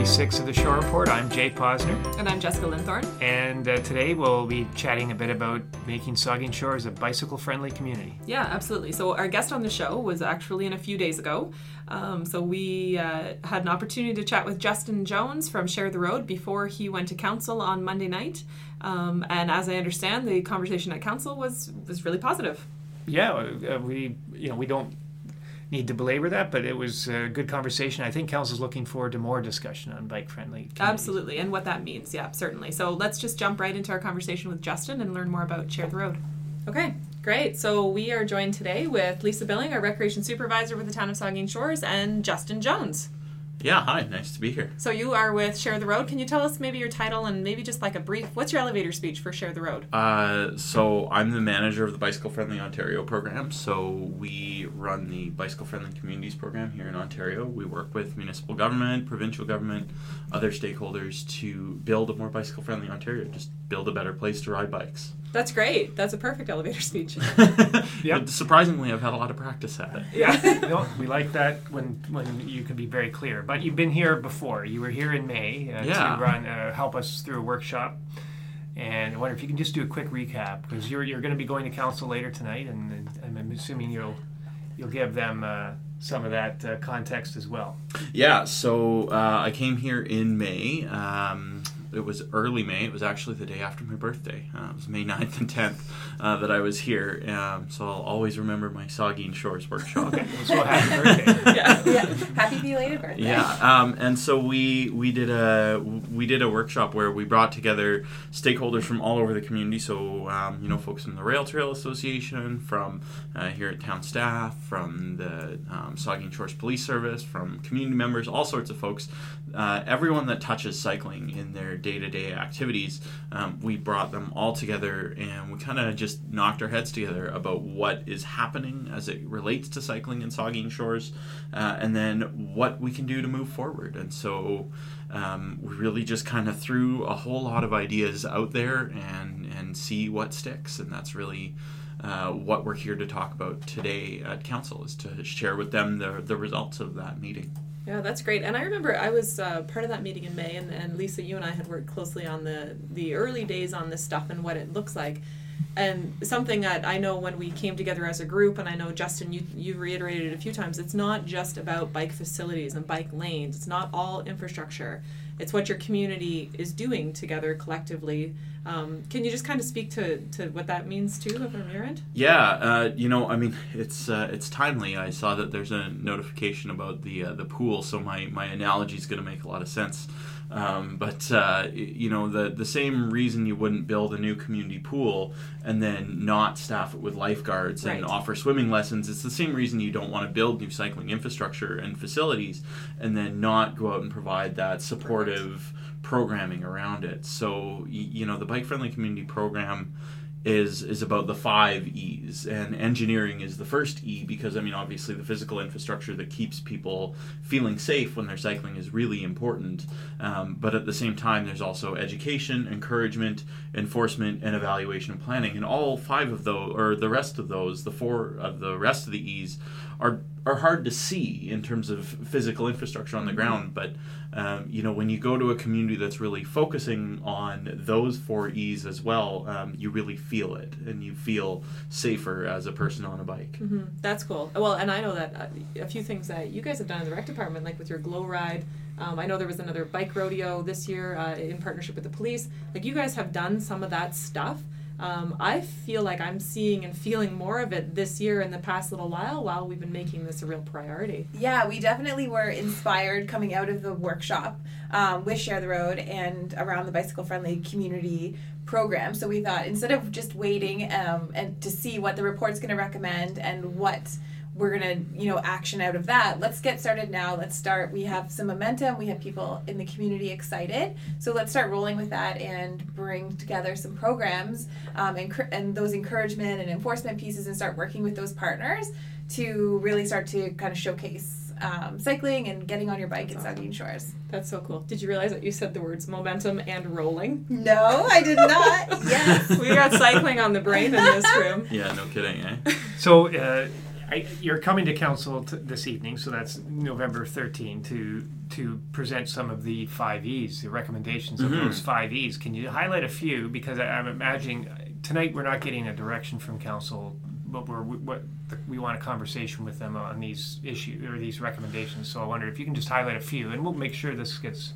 46 of the Shore Report. I'm Jay Posner, And I'm Jessica Linthorne. and uh, today we'll be chatting a bit about making Saugeen Shores a bicycle friendly community. Yeah, absolutely. So, our guest on the show was actually in a few days ago. Um, so, we uh, had an opportunity to chat with Justin Jones from Share the Road before he went to council on Monday night. Um, and as I understand, the conversation at council was, was really positive. Yeah, uh, we you know we don't need to belabor that, but it was a good conversation. I think council's looking forward to more discussion on bike friendly. Absolutely. And what that means. Yeah, certainly. So, let's just jump right into our conversation with Justin and learn more about Share the Road. Okay, great. So, we are joined today with Lisa Billing, our recreation supervisor with the town of Saugeen Shores, and Justin Jones. Yeah, hi, nice to be here. So you are with Share the Road. Can you tell us maybe your title and maybe just like a brief? What's your elevator speech for Share the Road? Uh, so I'm the manager of the Bicycle Friendly Ontario program. So we run the Bicycle Friendly Communities program here in Ontario. We work with municipal government, provincial government, other stakeholders to build a more bicycle friendly Ontario. Just build a better place to ride bikes. That's great. That's a perfect elevator speech. Yep. But surprisingly, I've had a lot of practice at it. Yeah, no, we like that when when you can be very clear. But you've been here before. You were here in May uh, Yeah. to run uh, help us through a workshop. And I wonder if you can just do a quick recap because you're you're going to be going to council later tonight, and, and I'm assuming you'll you'll give them uh, some of that uh, context as well. Yeah, so uh, I came here in May. Um, it was early May. It was actually the day after my birthday. Uh, it was May 9th and 10th uh, that I was here. Um, so I'll always remember my Saugeen Shores workshop. So happy birthday! yeah. yeah, happy belated birthday. Yeah, um, and so we we did a we did a workshop where we brought together stakeholders from all over the community. So um, you know, folks from the Rail Trail Association, from uh, here at town staff, from the um, Saugeen Shores Police Service, from community members, all sorts of folks. Uh, everyone that touches cycling in their day to day activities, um, we brought them all together and we kind of just knocked our heads together about what is happening as it relates to cycling in Saugeen Shores, uh, and then what we can do to move forward. And so um, we really just kind of threw a whole lot of ideas out there and and see what sticks. And that's really. Uh, what we're here to talk about today at council is to share with them the, the results of that meeting. Yeah, that's great. And I remember I was uh, part of that meeting in May, and, and Lisa, you and I had worked closely on the the early days on this stuff and what it looks like. And something that I know when we came together as a group, and I know Justin, you you reiterated it a few times. It's not just about bike facilities and bike lanes. It's not all infrastructure. It's what your community is doing together collectively. Um, can you just kind of speak to, to what that means too from your end? Yeah, uh, you know, I mean, it's uh, it's timely. I saw that there's a notification about the uh, the pool, so my my analogy is going to make a lot of sense. Um, but uh, you know, the the same reason you wouldn't build a new community pool and then not staff it with lifeguards and Right. offer swimming lessons, it's the same reason you don't want to build new cycling infrastructure and facilities and then not go out and provide that supportive programming around it. So you know, the bike friendly community program is is about the five E's, and engineering is the first E because I mean obviously the physical infrastructure that keeps people feeling safe when they're cycling is really important. Um, but at the same time, there's also education, encouragement, enforcement, and evaluation and planning, and all five of those, or the rest of those, the four of the rest of the E's, are are hard to see in terms of physical infrastructure on the ground, but um, you know when you go to a community that's really focusing on those four E's as well, um, you really feel it, and you feel safer as a person on a bike. hmm That's cool. Well, and I know that uh, a few things that you guys have done in the rec department, like with your glow ride. Um, I know there was another bike rodeo this year uh, in partnership with the police. Like you guys have done some of that stuff. Um, I feel like I'm seeing and feeling more of it this year in the past little while while we've been making this a real priority. Yeah, we definitely were inspired coming out of the workshop um, with Share the Road and around the bicycle friendly community program. So we thought instead of just waiting um, and to see what the report's going to recommend and what we're gonna you know action out of that let's get started now let's start we have some momentum we have people in the community excited so let's start rolling with that and bring together some programs um, and, and those encouragement and enforcement pieces and start working with those partners to really start to kind of showcase um, cycling and getting on your bike That's at Saugeen Shores. That's so cool. Did you realize that you said the words momentum and rolling? No, I did not. yes. we got cycling on the brain in this room. Yeah, no kidding, eh? So uh, I, you're coming to council t- this evening, so that's November 13 to to present some of the five E's, the recommendations of Mhm. those five E's. Can you highlight a few? Because I, I'm imagining tonight we're not getting a direction from council, but we're we, what we want a conversation with them on these issues or these recommendations. So I wonder if you can just highlight a few, and we'll make sure this gets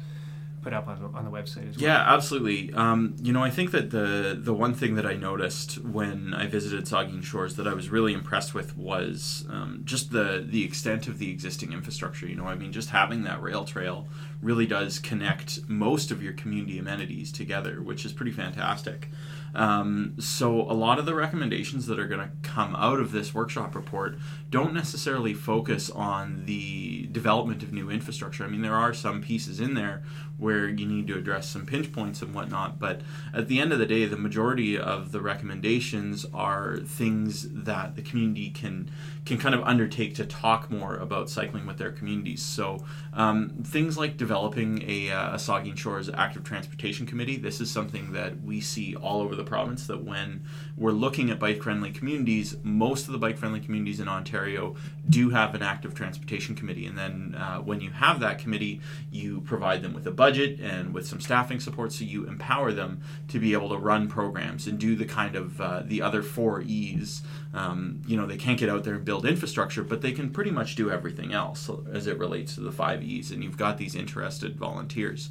put up on the, on the website as well. Yeah, absolutely. Um, you know, I think that the the one thing that I noticed when I visited Saugeen Shores that I was really impressed with was um, just the the extent of the existing infrastructure. You know, I mean, just having that rail trail really does connect most of your community amenities together, which is pretty fantastic. Um, so a lot of the recommendations that are going to come out of this workshop report don't necessarily focus on the development of new infrastructure. I mean, there are some pieces in there where you need to address some pinch points and whatnot, but at the end of the day, the majority of the recommendations are things that the community can can kind of undertake to talk more about cycling with their communities. So um, things like developing a, uh, a Shores Active Transportation Committee. This is something that we see all over the province. That when we're looking at bike-friendly communities, most of the bike-friendly communities in Ontario do have an active transportation committee. And then uh, when you have that committee, you provide them with a budget and with some staffing support, so you empower them to be able to run programs and do the kind of uh, the other four E's. Um, you know, they can't get out there and build infrastructure, but they can pretty much do everything else as it relates to the five E's. And you've got these interested volunteers.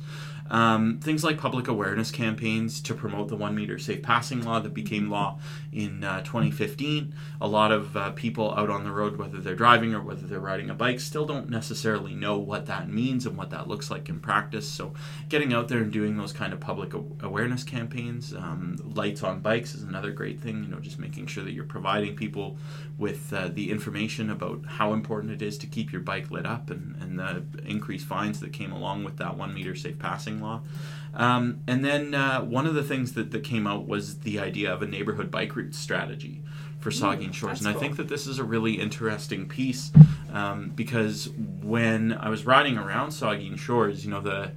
Um, things like public awareness campaigns to promote the one meter safe passing law that became law in uh, 2015. A lot of uh, people out on the road, whether they're driving or whether they're riding a bike, still don't necessarily know what that means and what that looks like in practice. So, getting out there and doing those kind of public awareness campaigns, um, lights on bikes is another great thing. You know, just making sure that you're providing people with uh, the information about how important it is to keep your bike lit up and, and the increased fines that came along with that one meter safe passing law. Um, and then uh, one of the things that, that came out was the idea of a neighborhood bike route strategy for Saugeen Shores. that's And I cool. think that this is a really interesting piece um, because when I was riding around Saugeen Shores, you know, the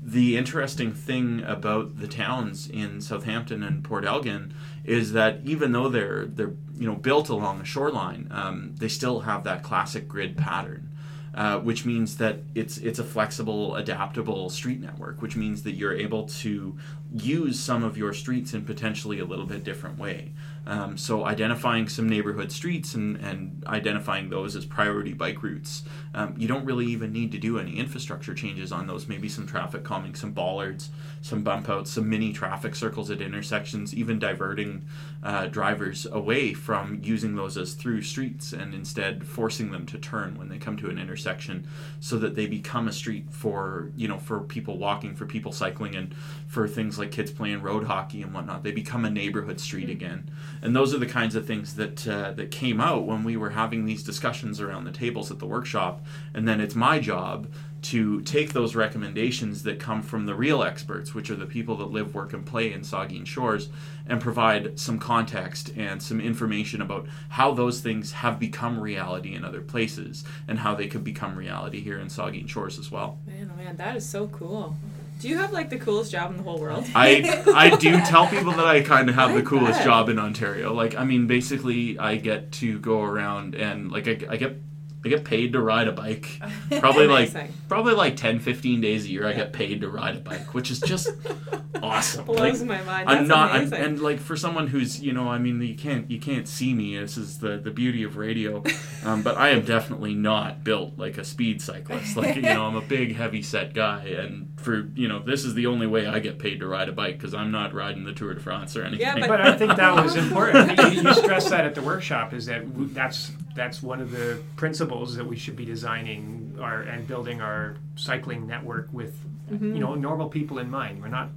the interesting thing about the towns in Southampton and Port Elgin is that even though they're they're you know built along a shoreline, um, they still have that classic grid pattern, uh, which means that it's it's a flexible, adaptable street network, which means that you're able to use some of your streets in potentially a little bit different way. Um, so identifying some neighborhood streets and, and identifying those as priority bike routes. Um, you don't really even need to do any infrastructure changes on those. Maybe some traffic calming, some bollards, some bump outs, some mini traffic circles at intersections, even diverting uh, drivers away from using those as through streets and instead forcing them to turn when they come to an intersection so that they become a street for you know for people walking for people cycling and for things like kids playing road hockey and whatnot they become a neighborhood street again and those are the kinds of things that uh, that came out when we were having these discussions around the tables at the workshop and then it's my job to take those recommendations that come from the real experts, which are the people that live, work, and play in Saugeen Shores, and provide some context and some information about how those things have become reality in other places and how they could become reality here in Saugeen Shores as well. Man, oh man, that is so cool. Do you have like the coolest job in the whole world? I I do tell people that I kind of have the coolest job in Ontario. Like I mean, basically, I get to go around and like I, I get I get paid to ride a bike. Probably like probably like 10, 15 days a year. I get paid to ride a bike, which is just awesome. Blows Like, my mind. That's I'm not, I'm, and like for someone who's, you know, I mean, you can't, you can't see me. This is the the beauty of radio, um, but I am definitely not built like a speed cyclist. Like, you know, I'm a big, heavy set guy, and for, you know, this is the only way I get paid to ride a bike because I'm not riding the Tour de France or anything. Yeah, But I think that was important. You, you stressed that at the workshop is that that's that's one of the principles that we should be designing our and building our cycling network with you know normal people in mind. We're not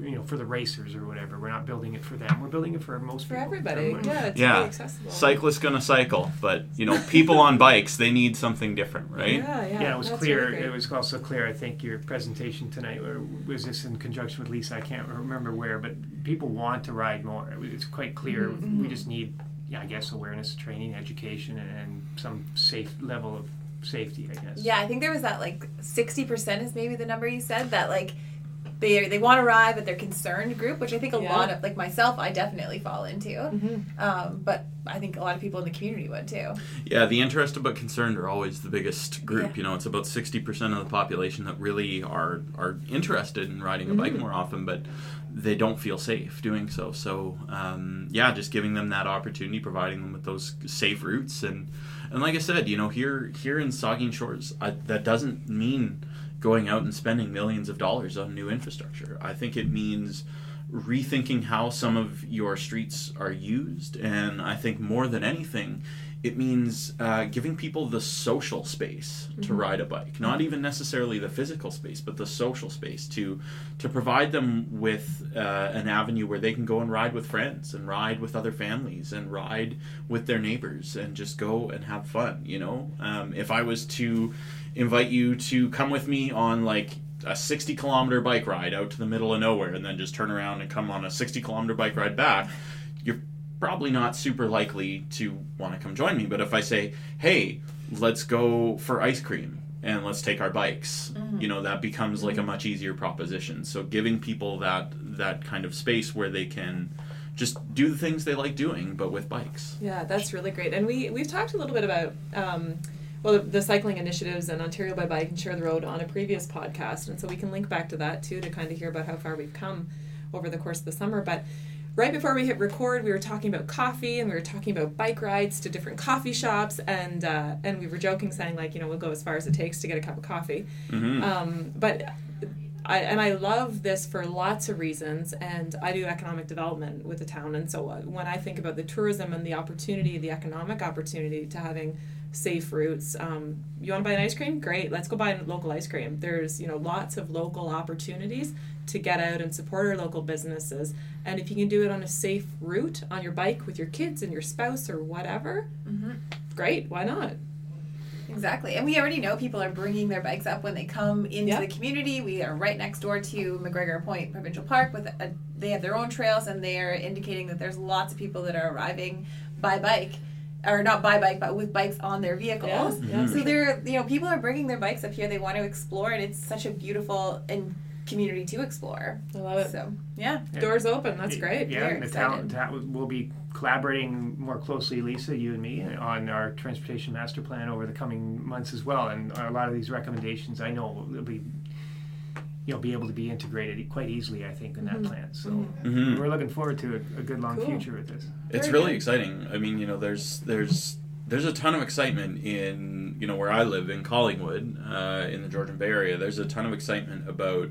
you know for the racers or whatever. We're not building it for them. We're building it for most for people. everybody. Yeah, it's Yeah. accessible. Cyclists gonna cycle, but you know, people on bikes they need something different, right? Yeah, yeah. Yeah, it was that's clear. really it was also clear. I think your presentation tonight or was this in conjunction with Lisa. I can't remember where, but people want to ride more. It's quite clear. Mm-hmm, We just need, yeah, I guess, awareness, training, education, and, and some safe level of safety. I guess. Yeah, I think there was that like sixty percent is maybe the number you said that like they they want to ride but they're concerned group, which I think a Yeah. lot of like myself I definitely fall into. Mhm. Um, but I think a lot of people in the community would too. Yeah, the interested but concerned are always the biggest group. Yeah. You know, it's about sixty percent of the population that really are are interested in riding a bike Mm-hmm. more often, but they don't feel safe doing so. So, um, yeah, just giving them that opportunity, providing them with those safe routes, and and like I said, you know, here here in Saugeen Shores, I, that doesn't mean going out and spending millions of dollars on new infrastructure. I think it means rethinking how some of your streets are used, and I think more than anything, it means uh, giving people the social space to ride a bike. Not even necessarily the physical space, but the social space to to provide them with uh, an avenue where they can go and ride with friends, and ride with other families, and ride with their neighbors, and just go and have fun. You know, um, if I was to invite you to come with me on like a 60 kilometer bike ride out to the middle of nowhere and then just turn around and come on a 60 kilometer bike ride back, probably not super likely to want to come join me. But if I say, hey, let's go for ice cream and let's take our bikes, you know, that becomes like a much easier proposition. So giving people that that kind of space where they can just do the things they like doing, but with bikes. Yeah, that's really great. And we we've talked a little bit about um, well the, the cycling initiatives and Ontario by Bike and Share the Road on a previous podcast, and so we can link back to that too to kind of hear about how far we've come over the course of the summer. But right before we hit record, we were talking about coffee and we were talking about bike rides to different coffee shops, and uh, and we were joking saying like you know we'll go as far as it takes to get a cup of coffee. Mm-hmm. Um, but I, and I love this for lots of reasons, and I do economic development with the town, and so uh, when I think about the tourism and the opportunity, the economic opportunity to having safe routes, um, you want to buy an ice cream? Great, let's go buy a local ice cream. There's you know lots of local opportunities to get out and support our local businesses, and if you can do it on a safe route on your bike with your kids and your spouse or whatever, great, why not? Exactly. And we already know people are bringing their bikes up when they come into Yeah. the community. We are right next door to McGregor Point Provincial Park with a, they have their own trails and they are indicating that there's lots of people that are arriving by bike or not by bike but with bikes on their vehicles. yeah, mm-hmm. So they're you know people are bringing their bikes up here. They want to explore and it's such a beautiful and community to explore. I love it. So, yeah. Yeah. Doors open. That's great. Yeah, We're and the town, excited. town will be collaborating more closely, Lisa, you and me, on our transportation master plan over the coming months as well. And a lot of these recommendations, I know, will be, you know, be able to be integrated quite easily. I think in that plan. So Mhm. we're looking forward to a, a good long Cool. future with this. It's Very really good. exciting. I mean, you know, there's there's there's a ton of excitement in you know where I live in Collingwood, uh, in the Georgian Bay area. There's a ton of excitement about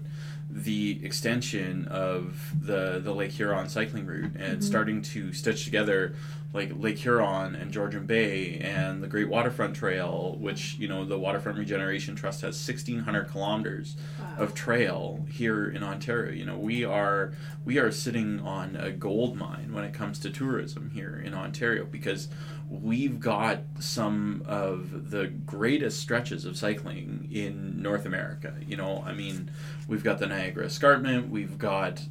the extension of the the Lake Huron cycling route and starting to stitch together like Lake Huron and Georgian Bay and the Great Waterfront Trail, which you know the Waterfront Regeneration Trust has 1,600 kilometers of trail here in Ontario. You know, we are we are sitting on a gold mine when it comes to tourism here in Ontario because we've got some of the greatest stretches of cycling in North America. You know, I mean, we've got the Niagara Escarpment, we've got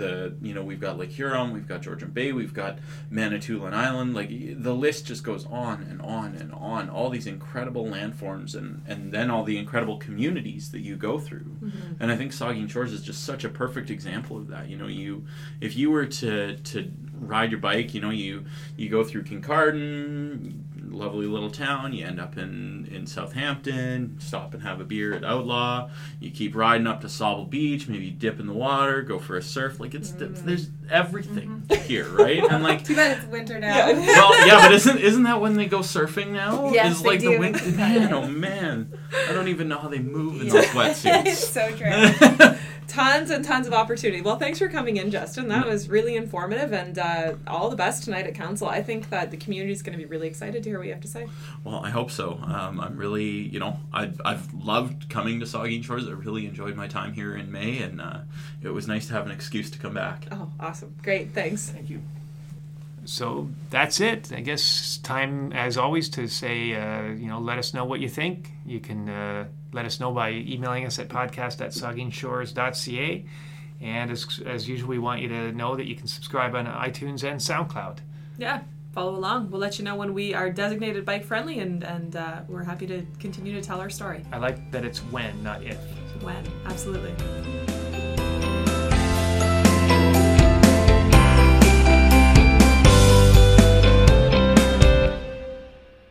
the you know we've got Lake Huron, we've got Georgian Bay, we've got Manitoulin Island. Like the list just goes on and on and on. All these incredible landforms and and then all the incredible communities that you go through. Mm-hmm. And I think Saugeen Shores is just such a perfect example of that. You know, you if you were to to ride your bike, you know, you you go through Kincardine, lovely little town. You end up in in Southampton. Stop and have a beer at Outlaw. You keep riding up to Sauble Beach. Maybe dip in the water, go for a surf. Like it's mm. there's everything mm-hmm. here, right? And like. Too bad it's winter now. Yeah. Well, yeah, but isn't isn't that when they go surfing now? Yes, It's they like the winter. Man, oh man, I don't even know how they move in those it's wetsuits. so true. Tons and tons of opportunity. Well, thanks for coming in, Justin. That was really informative, and uh, all the best tonight at council. I think that the community is going to be really excited to hear what you have to say. Well, I hope so. Um, I'm really, you know, I've, I've loved coming to Saugeen Shores. I really enjoyed my time here in May, and uh, it was nice to have an excuse to come back. Oh, awesome! Great, thanks. Thank you. So that's it. I guess time, as always, to say, uh, you know, let us know what you think. You can uh, let us know by emailing us at podcast at. And as, as usual, we want you to know that you can subscribe on iTunes and SoundCloud. Yeah, follow along. We'll let you know when we are designated bike friendly, and and uh, we're happy to continue to tell our story. I like that it's when, not if. When, absolutely.